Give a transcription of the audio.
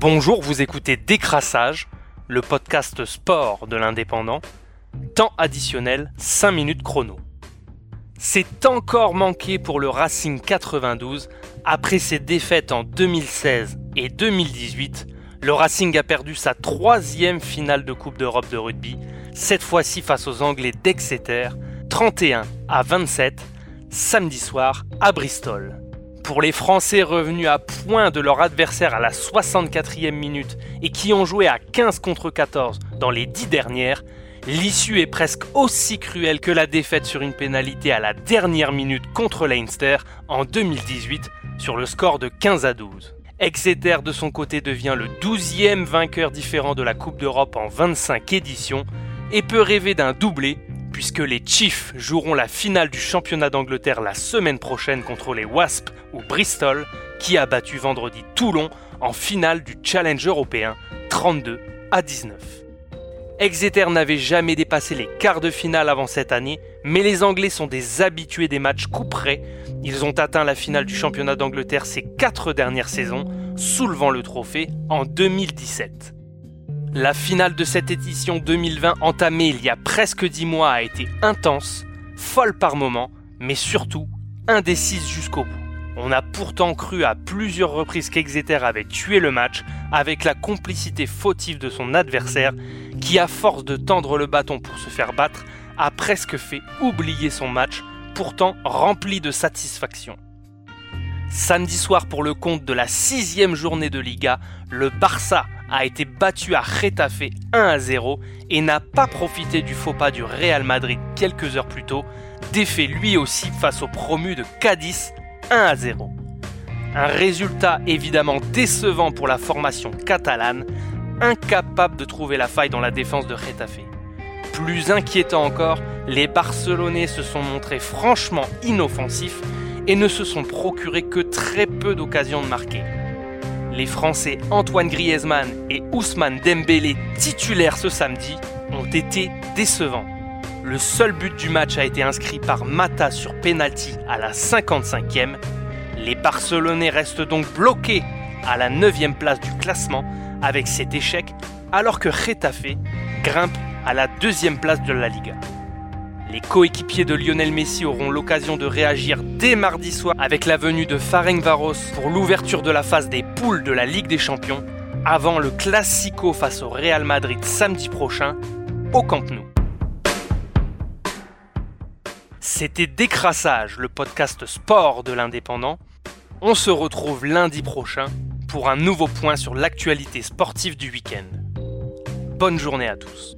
Bonjour, vous écoutez Décrassage, le podcast sport de l'indépendant. Temps additionnel, 5 minutes chrono. C'est encore manqué pour le Racing 92. Après ses défaites en 2016 et 2018, le Racing a perdu sa troisième finale de Coupe d'Europe de rugby, cette fois-ci face aux Anglais d'Exeter, 31 à 27, samedi soir à Bristol. Pour les Français revenus à point de leur adversaire à la 64e minute et qui ont joué à 15 contre 14 dans les 10 dernières, l'issue est presque aussi cruelle que la défaite sur une pénalité à la dernière minute contre Leinster en 2018 sur le score de 15 à 12. Exeter de son côté devient le 12e vainqueur différent de la Coupe d'Europe en 25 éditions et peut rêver d'un doublé puisque les Chiefs joueront la finale du championnat d'Angleterre la semaine prochaine contre les Wasps ou Bristol qui a battu vendredi Toulon en finale du Challenge européen 32 à 19. Exeter n'avait jamais dépassé les quarts de finale avant cette année, mais les Anglais sont des habitués des matchs couperés. Ils ont atteint la finale du championnat d'Angleterre ces quatre dernières saisons, soulevant le trophée en 2017. La finale de cette édition 2020 entamée il y a presque dix mois a été intense, folle par moments, mais surtout indécise jusqu'au bout. On a pourtant cru à plusieurs reprises qu'Exeter avait tué le match avec la complicité fautive de son adversaire qui, à force de tendre le bâton pour se faire battre, a presque fait oublier son match, pourtant rempli de satisfaction. Samedi soir pour le compte de la sixième journée de Liga, le Barça a été battu à Retafe 1 à 0 et n'a pas profité du faux pas du Real Madrid quelques heures plus tôt, défait lui aussi face au promu de Cadiz 1 à 0. Un résultat évidemment décevant pour la formation catalane, incapable de trouver la faille dans la défense de Retafe. Plus inquiétant encore, les Barcelonais se sont montrés franchement inoffensifs et ne se sont procurés que très peu d'occasions de marquer. Les Français Antoine Griezmann et Ousmane Dembélé, titulaires ce samedi, ont été décevants. Le seul but du match a été inscrit par Mata sur penalty à la 55e. Les Barcelonais restent donc bloqués à la 9e place du classement avec cet échec, alors que Retafe grimpe à la deuxième place de la Liga. Les coéquipiers de Lionel Messi auront l'occasion de réagir dès mardi soir avec la venue de Varos pour l'ouverture de la phase des poules de la Ligue des Champions, avant le Classico face au Real Madrid samedi prochain au Camp Nou. C'était Décrassage, le podcast sport de l'indépendant. On se retrouve lundi prochain pour un nouveau point sur l'actualité sportive du week-end. Bonne journée à tous.